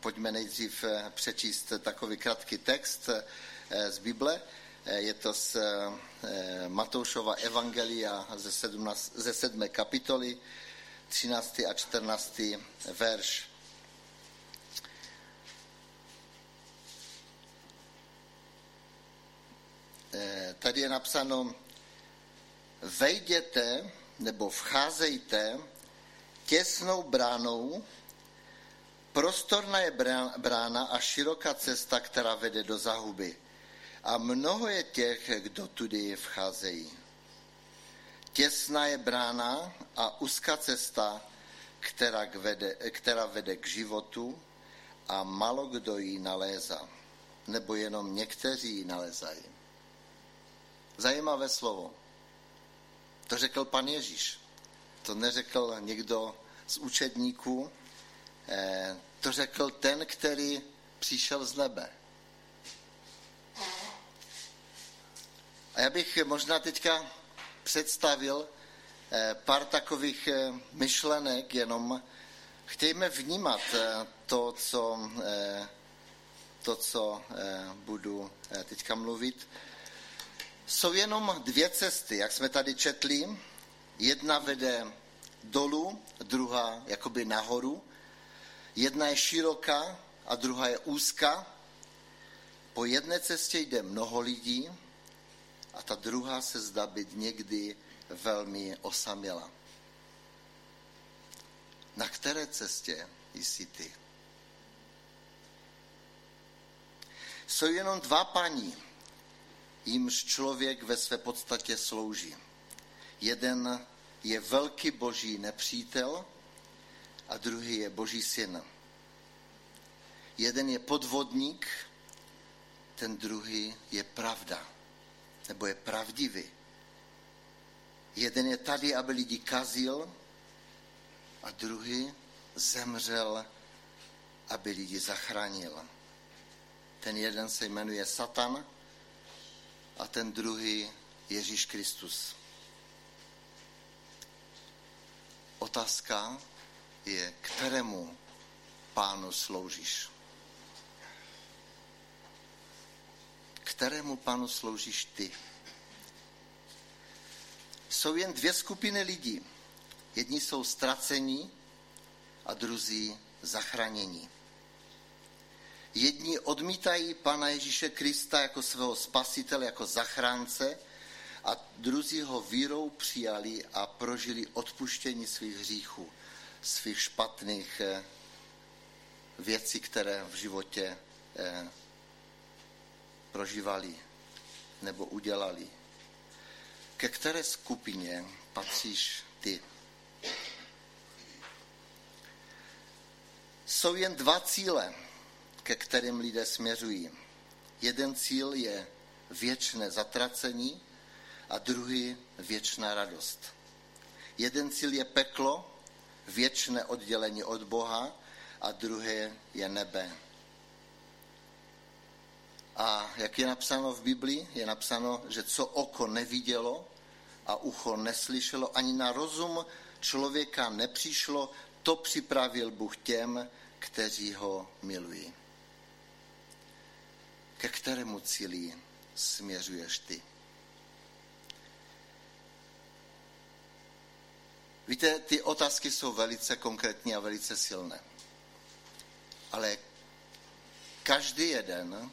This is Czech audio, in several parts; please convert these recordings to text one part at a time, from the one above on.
pojďme nejdřív přečíst takový krátký text z Bible. Je to z Matoušova Evangelia ze, 17, ze 7. kapitoly, 13. a 14. verš. Tady je napsáno, vejděte nebo vcházejte těsnou bránou, prostorná je brána a široká cesta, která vede do zahuby. A mnoho je těch, kdo tudy vcházejí. Těsná je brána a úzká cesta, která vede, která vede k životu a malo kdo ji nalézá. Nebo jenom někteří ji nalézají. Zajímavé slovo. To řekl pan Ježíš. To neřekl někdo z učedníků. Eh, to řekl ten, který přišel z nebe. A já bych možná teďka představil eh, pár takových eh, myšlenek, jenom chtějme vnímat to, co, to, co budu teďka mluvit jsou jenom dvě cesty, jak jsme tady četli. Jedna vede dolů, druhá jakoby nahoru. Jedna je široká a druhá je úzká. Po jedné cestě jde mnoho lidí a ta druhá se zdá být někdy velmi osamělá. Na které cestě jsi ty? Jsou jenom dva paní, jimž člověk ve své podstatě slouží. Jeden je velký boží nepřítel a druhý je boží syn. Jeden je podvodník, ten druhý je pravda, nebo je pravdivý. Jeden je tady, aby lidi kazil, a druhý zemřel, aby lidi zachránil. Ten jeden se jmenuje Satan a ten druhý Ježíš Kristus. Otázka je, kterému pánu sloužíš. Kterému pánu sloužíš ty? Jsou jen dvě skupiny lidí. Jedni jsou ztracení a druzí zachranění. Jedni odmítají Pana Ježíše Krista jako svého spasitele, jako zachránce a druzí ho vírou přijali a prožili odpuštění svých hříchů, svých špatných eh, věcí, které v životě eh, prožívali nebo udělali. Ke které skupině patříš ty? Jsou jen dva cíle ke kterým lidé směřují. Jeden cíl je věčné zatracení a druhý věčná radost. Jeden cíl je peklo, věčné oddělení od Boha a druhé je nebe. A jak je napsáno v Biblii, je napsáno, že co oko nevidělo a ucho neslyšelo, ani na rozum člověka nepřišlo, to připravil Bůh těm, kteří ho milují ke kterému cíli směřuješ ty. Víte, ty otázky jsou velice konkrétní a velice silné. Ale každý jeden,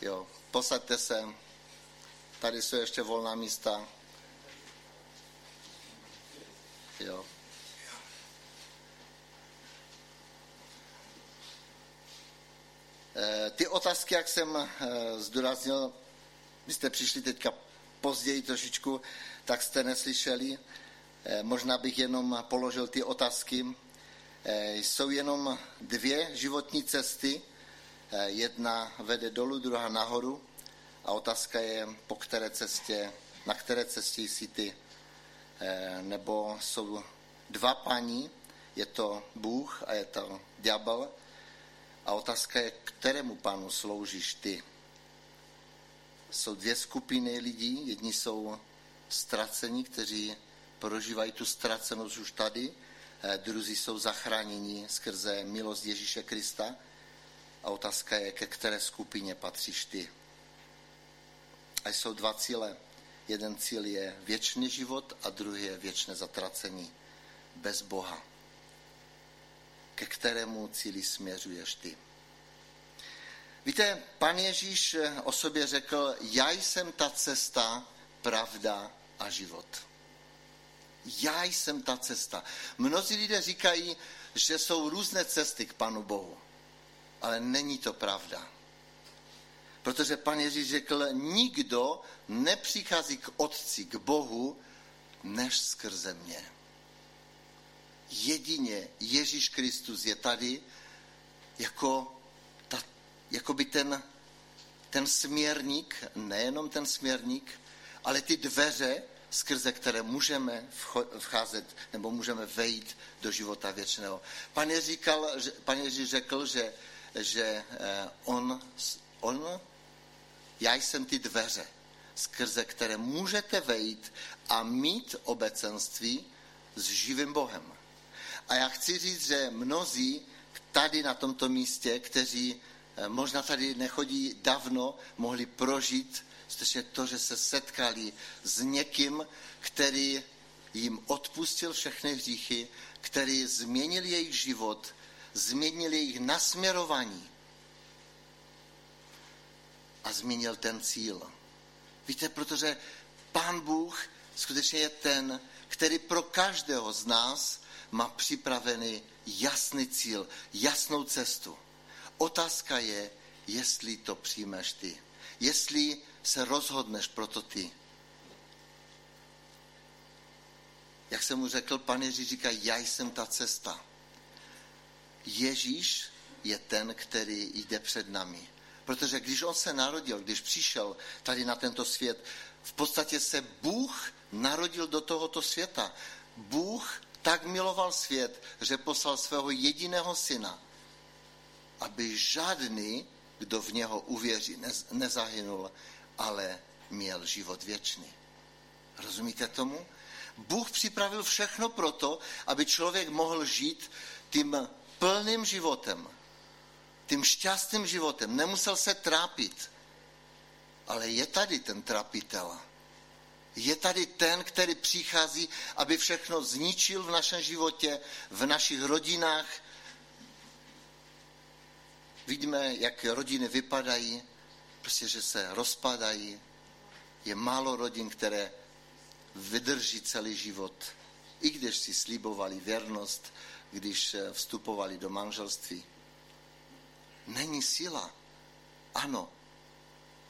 jo, posaďte se, tady jsou ještě volná místa, jo, Eh, ty otázky, jak jsem eh, zdůraznil, vy jste přišli teďka později trošičku, tak jste neslyšeli. Eh, možná bych jenom položil ty otázky. Jsou jenom dvě životní cesty. Jedna vede dolů, druhá nahoru. A otázka je, po které cestě, na které cestě jsi ty. Nebo jsou dva paní, je to Bůh a je to ďábel a otázka je, kterému pánu sloužíš ty. Jsou dvě skupiny lidí. Jedni jsou ztracení, kteří prožívají tu ztracenost už tady. eh, druzí jsou zachráněni skrze milost Ježíše Krista. A otázka je, ke které skupině patříš ty. A jsou dva cíle. Jeden cíl je věčný život a druhý je věčné zatracení bez Boha. Ke kterému cíli směřuješ ty? Víte, pan Ježíš o sobě řekl, já jsem ta cesta, pravda a život. Já jsem ta cesta. Mnozí lidé říkají, že jsou různé cesty k Panu Bohu. Ale není to pravda. Protože pan Ježíš řekl, nikdo nepřichází k Otci, k Bohu, než skrze mě. Jedině Ježíš Kristus je tady jako, ta, jako by ten, ten směrník, nejenom ten směrník, ale ty dveře, skrze které můžeme vcházet nebo můžeme vejít do života věčného. Pan říkal, že, pan Ježíš řekl, že, že eh, on, on, já jsem ty dveře, skrze které můžete vejít a mít obecenství s živým Bohem. A já chci říct, že mnozí tady na tomto místě, kteří eh, možná tady nechodí dávno, mohli prožít skutečně to, že se setkali s někým, který jim odpustil všechny hříchy, který změnil jejich život, změnil jejich nasměrování a změnil ten cíl. Víte, protože Pán Bůh skutečně je ten, který pro každého z nás má připravený jasný cíl, jasnou cestu. Otázka je, jestli to přijmeš ty. Jestli se rozhodneš pro to ty. Jak jsem mu řekl, pan Ježíš říká, já jsem ta cesta. Ježíš je ten, který jde před nami. Protože když on se narodil, když přišel tady na tento svět, v podstatě se Bůh narodil do tohoto světa. Bůh tak miloval svět, že poslal svého jediného syna, aby žádný, kdo v něho uvěří, nezahynul, ale měl život věčný. Rozumíte tomu? Bůh připravil všechno proto, aby člověk mohl žít tím plným životem, tím šťastným životem. Nemusel se trápit. Ale je tady ten trapitel. Je tady ten, který přichází, aby všechno zničil v našem životě, v našich rodinách. Vidíme, jak rodiny vypadají, prostě, že se rozpadají. Je málo rodin, které vydrží celý život, i když si slibovali věrnost, když eh, vstupovali do manželství. Není síla. Ano,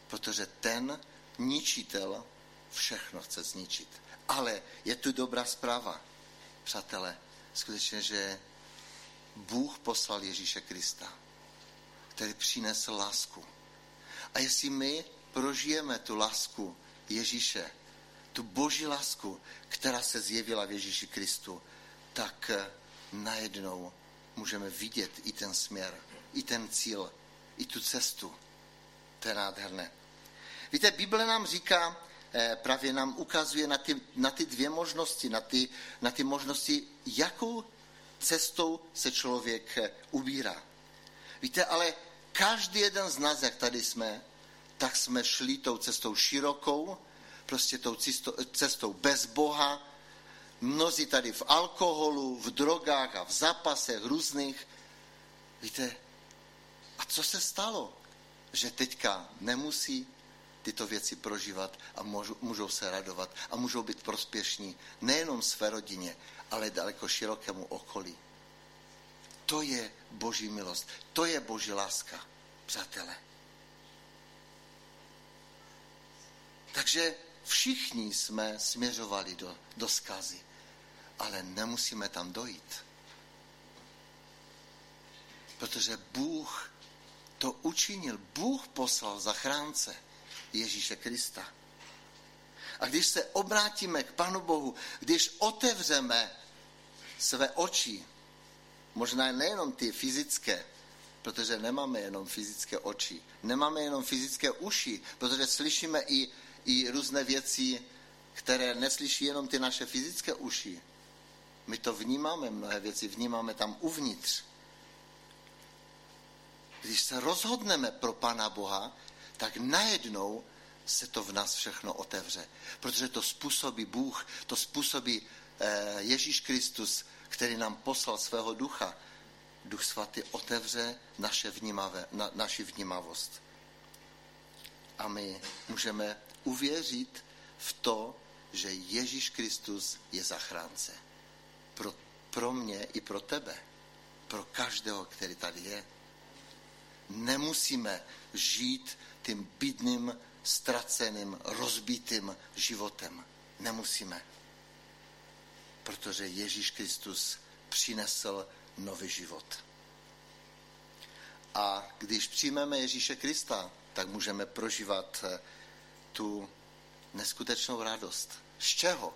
protože ten ničitel všechno chce zničit. Ale je tu dobrá zpráva, přátelé, skutečně, že Bůh poslal Ježíše Krista, který přinesl lásku. A jestli my prožijeme tu lásku Ježíše, tu boží lásku, která se zjevila v Ježíši Kristu, tak eh, najednou můžeme vidět i ten směr, i ten cíl, i tu cestu. To je nádherné. Víte, Bible nám říká, eh, právě nám ukazuje na ty, na ty dvě možnosti, na ty, na ty možnosti, jakou cestou se člověk eh, ubírá. Víte, ale každý jeden z nás, jak tady jsme, tak jsme šli tou cestou širokou, prostě tou cestou, bez Boha, mnozí tady v alkoholu, v drogách a v zápasech různých. Víte, a co se stalo? Že teďka nemusí tyto věci prožívat a můžou, můžou se radovat a můžou být prospěšní nejenom své rodině, ale daleko širokému okolí. To je boží milost, to je boží láska, přátelé. Takže všichni jsme směřovali do, do skazy, ale nemusíme tam dojít. Protože Bůh to učinil. Bůh poslal zachránce Ježíše Krista. A když se obrátíme k Panu Bohu, když otevřeme své oči, možná nejenom ty fyzické, protože nemáme jenom fyzické oči, nemáme jenom fyzické uši, protože slyšíme i i různé věci, které neslyší jenom ty naše fyzické uši, My to vnímáme, mnohé věci vnímáme tam uvnitř. Když se rozhodneme pro Pana Boha, tak najednou se to v nás všechno otevře. Protože to způsobí Bůh, to způsobí eh, Ježíš Kristus, který nám poslal svého ducha. Duch svatý otevře naše vnímavé, na, naši vnímavost. A my můžeme uvěřit v to, že Ježíš Kristus je zachránce. Pro, pro mě i pro tebe. Pro každého, který tady je. Nemusíme žít tím bídným, ztraceným, rozbitým životem. Nemusíme. Protože Ježíš Kristus přinesl nový život. A když přijmeme Ježíše Krista, tak můžeme prožívat eh, tu neskutečnou radost. Z čeho?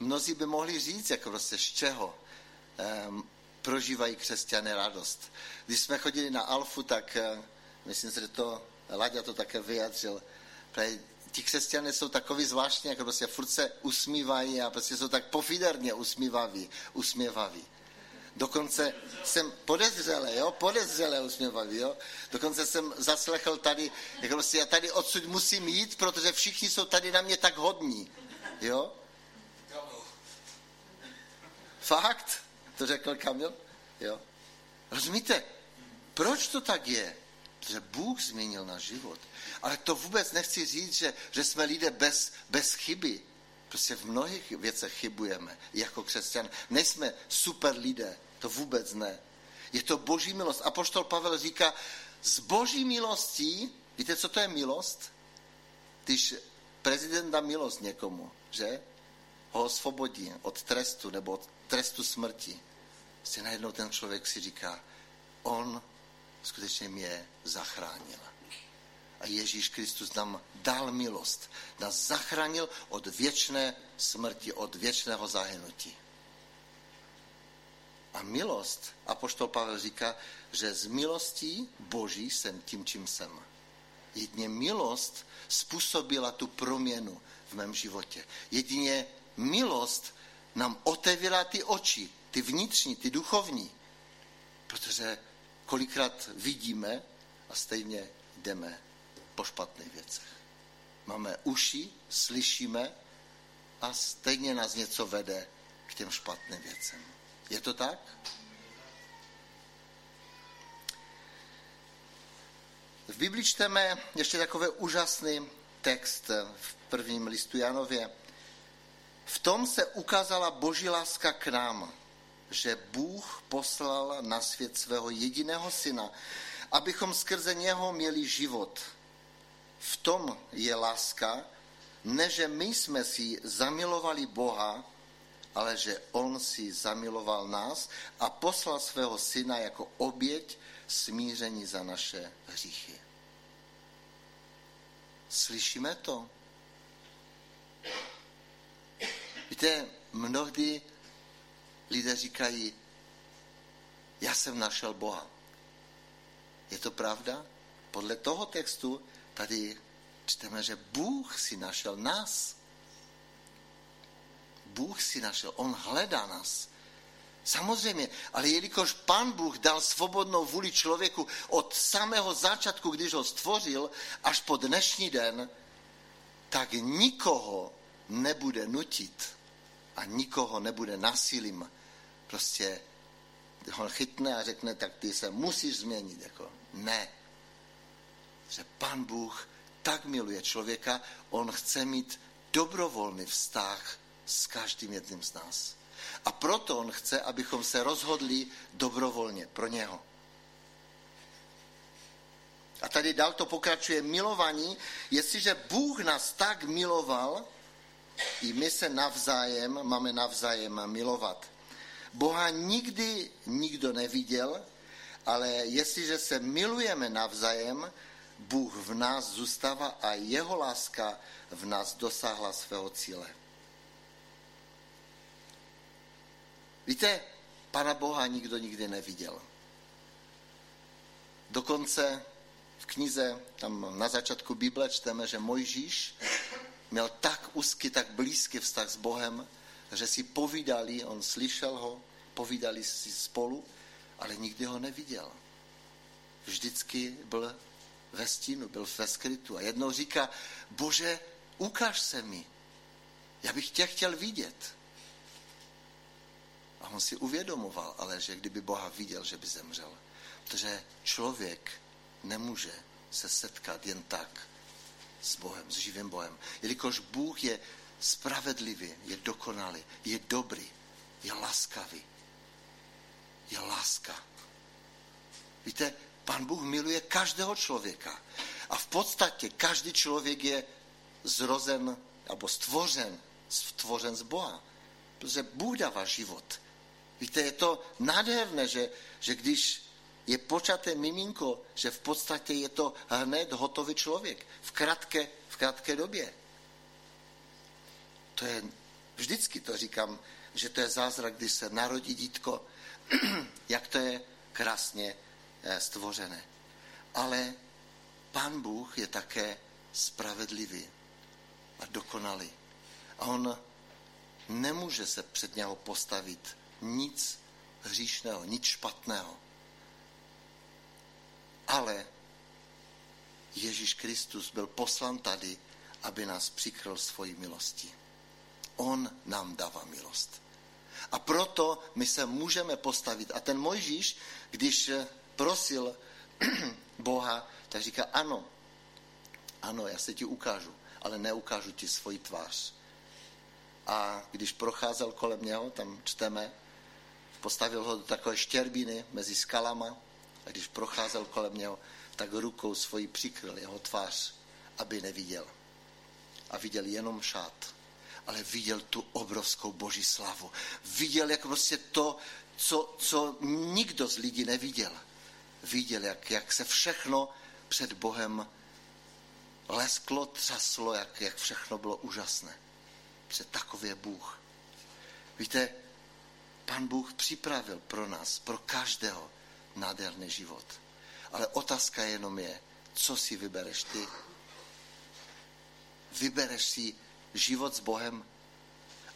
Mnozí by mohli říct, jako prostě z čeho ehm, prožívají křesťané radost. Když jsme chodili na Alfu, tak eh, myslím že to Laďa to také vyjadřil. Ti křesťané jsou takový zvláštní, jako prostě furt se usmívají a prostě jsou tak pofiderně usmívaví, usměvaví. Dokonce jsem podezřele, jo, podezřele usměvavý, jo. Dokonce jsem zaslechl tady, jako prostě já tady odsud musím jít, protože všichni jsou tady na mě tak hodní, jo. Fakt? To řekl Kamil? Jo. Rozumíte? Proč to tak je? Protože Bůh změnil náš život. Ale to vůbec nechci říct, že, že jsme lidé bez, bez chyby. Prostě v mnohých věcech chybujeme jako křesťan. Nejsme super lidé, to vůbec ne. Je to boží milost. A poštol Pavel říká, z boží milostí, víte, co to je milost? Když prezident dá milost někomu, že? Ho osvobodí od trestu nebo od trestu smrti. Prostě najednou ten člověk si říká, on skutečně mě zachránil. A Ježíš Kristus nám dal milost. Nás zachránil od věčné smrti, od věčného zahynutí. A milost, apoštol Pavel říká, že z milostí Boží jsem tím, čím jsem. Jedině milost způsobila tu proměnu v mém životě. Jedině milost nám otevírá ty oči, ty vnitřní, ty duchovní. Protože kolikrát vidíme a stejně jdeme po špatných věcech. Máme uši, slyšíme a stejně nás něco vede k těm špatným věcem. Je to tak? V Biblii čteme ještě takový úžasný text v prvním listu Janově. V tom se ukázala boží láska k nám, že Bůh poslal na svět svého jediného syna, abychom skrze něho měli život. V tom je láska, ne že my jsme si zamilovali Boha, ale že on si zamiloval nás a poslal svého syna jako oběť smíření za naše hříchy. Slyšíme to? Víte, mnohdy lidé říkají, já jsem našel Boha. Je to pravda? Podle toho textu tady čteme, že Bůh si našel nás. Bůh si našel, on hledá nás. Samozřejmě, ale jelikož pan Bůh dal svobodnou vůli člověku od samého začátku, když ho stvořil, až po dnešní den, tak nikoho nebude nutit a nikoho nebude nasilím. Prostě ho chytne a řekne, tak ty se musíš změnit. Jako, ne. Že pan Bůh tak miluje člověka, on chce mít dobrovolný vztah s každým jedním z nás. A proto on chce, abychom se rozhodli dobrovolně pro něho. A tady dál to pokračuje milování. Jestliže Bůh nás tak miloval, i my se navzájem máme navzájem milovat. Boha nikdy nikdo neviděl, ale jestliže se milujeme navzájem, Bůh v nás zůstává a jeho láska v nás dosáhla svého cíle. Víte, Pana Boha nikdo nikdy neviděl. Dokonce v knize, tam na začátku Bible čteme, že Mojžíš měl tak úzký, tak blízký vztah s Bohem, že si povídali, on slyšel ho, povídali si spolu, ale nikdy ho neviděl. Vždycky byl ve stínu, byl ve skrytu. A jednou říká, bože, ukáž se mi. Já bych tě chtěl vidět. A on si uvědomoval, ale že kdyby Boha viděl, že by zemřel. Protože člověk nemůže se setkat jen tak s Bohem, s živým Bohem. Jelikož Bůh je spravedlivý, je dokonalý, je dobrý, je laskavý. Je láska. Víte, Pan Bůh miluje každého člověka. A v podstatě každý člověk je zrozen nebo stvořen, stvořen z Boha. Protože Bůh dává život. Víte, je to nádherné, že, že když je počaté miminko, že v podstatě je to hned hotový člověk v krátké, v krátké době. To je, vždycky to říkám, že to je zázrak, když se narodí dítko, jak to je krásně eh, stvořené. Ale Pán Bůh je také spravedlivý a dokonalý. A on nemůže se před něho postavit nic hříšného, nic špatného. Ale Ježíš Kristus byl poslan tady, aby nás přikryl svojí milostí. On nám dává milost. A proto my se můžeme postavit. A ten Mojžíš, když prosil Boha, tak říká, ano, ano, já se ti ukážu, ale neukážu ti svoji tvář. A když procházel kolem něho, tam čteme, postavil ho do takové štěrbiny mezi skalama a když procházel kolem něho, tak rukou svojí přikryl jeho tvář, aby neviděl. A viděl jenom šát, ale viděl tu obrovskou boží slavu. Viděl jak prostě to, co, co nikdo z lidí neviděl. Viděl, jak, jak se všechno před Bohem lesklo, třaslo, jak, jak všechno bylo úžasné. Před takový je Bůh. Víte, Pan Bůh připravil pro nás, pro každého nádherný život. Ale otázka jenom je, co si vybereš ty? Vybereš si život s Bohem?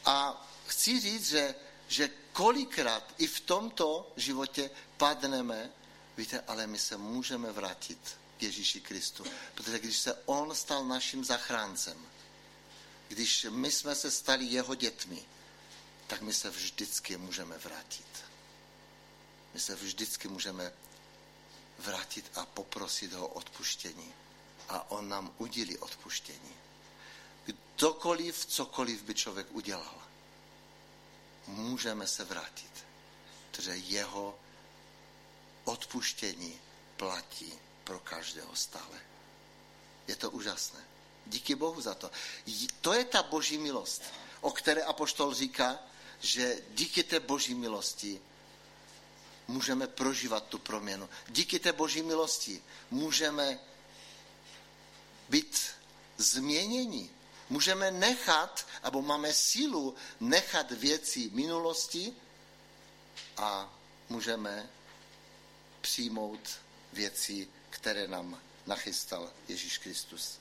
A chci říct, že, že kolikrát i v tomto životě padneme, víte, ale my se můžeme vrátit k Ježíši Kristu. Protože když se On stal naším zachráncem, když my jsme se stali jeho dětmi, tak my se vždycky můžeme vrátit. My se vždycky můžeme vrátit a poprosit ho odpuštění. A on nám udělí odpuštění. Kdokoliv, cokoliv by člověk udělal, můžeme se vrátit. Protože jeho odpuštění platí pro každého stále. Je to úžasné. Díky Bohu za to. To je ta boží milost, o které apoštol říká, že díky té boží milosti můžeme prožívat tu proměnu. Díky té boží milosti můžeme být změněni. Můžeme nechat, nebo máme sílu nechat věci minulosti a můžeme přijmout věci, které nám nachystal Ježíš Kristus.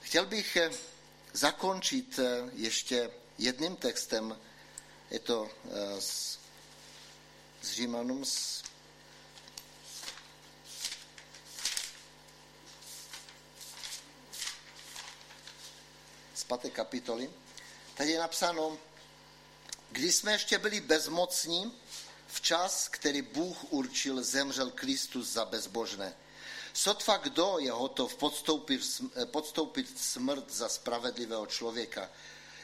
Chtěl bych zakončit eh, ještě jedním textem. Je to eh, z, z Římanům z páté kapitoly. Tady je napsáno, když jsme ještě byli bezmocní, včas, který Bůh určil, zemřel Kristus za bezbožné. Sotva kdo je hotov podstoupit, podstoupit smrt za spravedlivého člověka,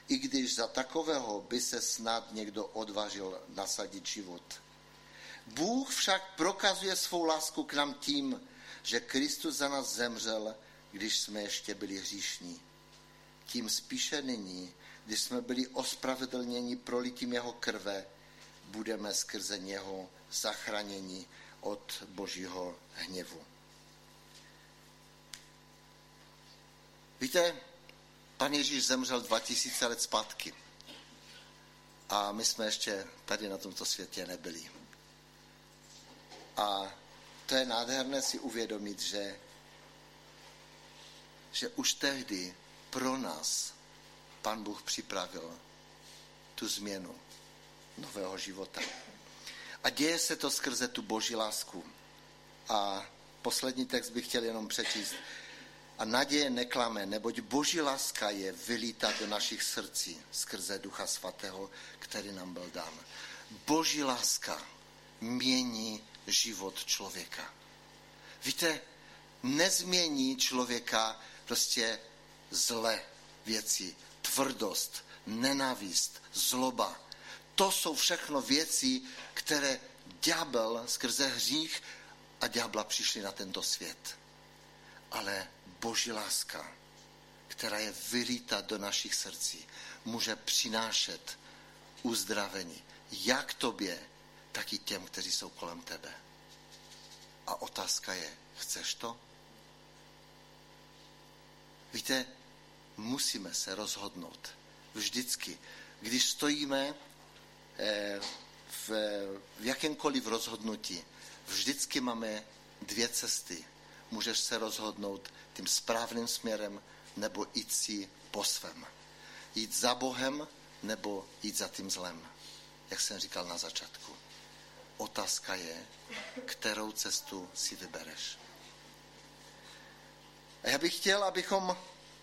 i když za takového by se snad někdo odvažil nasadit život. Bůh však prokazuje svou lásku k nám tím, že Kristus za nás zemřel, když jsme ještě byli hříšní. Tím spíše nyní, když jsme byli ospravedlněni prolitím jeho krve, budeme skrze něho zachráněni od božího hněvu. Víte, pan Ježíš zemřel 2000 let zpátky. A my jsme ještě tady na tomto světě nebyli. A to je nádherné si uvědomit, že, že už tehdy pro nás pan Bůh připravil tu změnu nového života. A děje se to skrze tu boží lásku. A poslední text bych chtěl jenom přečíst. A naděje neklame, neboť boží láska je vylíta do našich srdcí skrze Ducha Svatého, který nám byl dán. Boží láska mění život člověka. Víte, nezmění člověka prostě zlé věci, tvrdost, nenávist, zloba. To jsou všechno věci, které ďábel skrze hřích a ďábla přišli na tento svět. Ale boží láska, která je vylíta do našich srdcí, může přinášet uzdravení jak tobě, tak i těm, kteří jsou kolem tebe. A otázka je, chceš to? Víte, musíme se rozhodnout vždycky. Když stojíme eh, v, v jakémkoliv rozhodnutí, vždycky máme dvě cesty. Můžeš se rozhodnout tím správným směrem nebo jít si po svém. Jít za Bohem nebo jít za tím zlem, jak jsem říkal na začátku. Otázka je, kterou cestu si vybereš. A já bych chtěl, abychom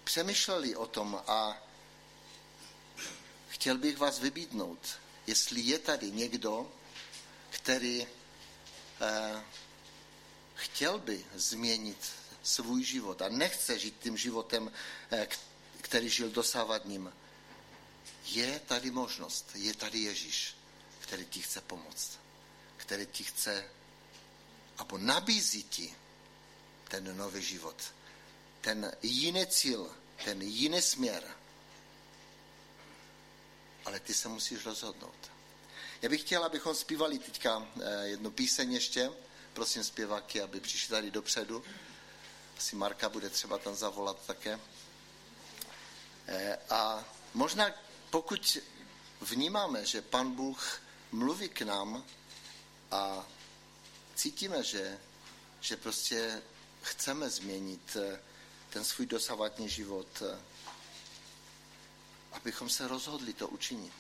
přemýšleli o tom a chtěl bych vás vybídnout, jestli je tady někdo, který eh, chtěl by změnit svůj život a nechce žít tím životem, eh, který žil dosávadním, je tady možnost, je tady Ježíš, který ti chce pomoct, který ti chce, abo nabízí ti ten nový život, ten jiný cíl, ten jiný směr. Ale ty se musíš rozhodnout. Já bych chtěl, abychom zpívali teďka eh, jednu píseň ještě. Prosím zpěváky, aby přišli tady dopředu. Asi Marka bude třeba tam zavolat také. Eh, a možná pokud vnímáme, že Pan Bůh mluví k nám a cítíme, že, že prostě chceme změnit eh, ten svůj dosavadní život, abychom se rozhodli to učinit.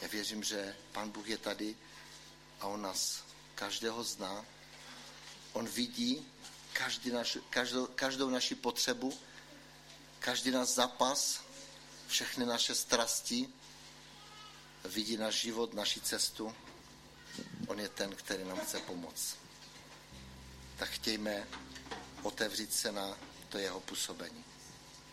Já věřím, že Pan Bůh je tady a On nás každého zná. On vidí každý naš, každou, každou naši potřebu, každý náš zápas, všechny naše strasti, vidí náš život, naši cestu. On je ten, který nám chce pomoct. Tak chtějme otevřít se na to jeho působení.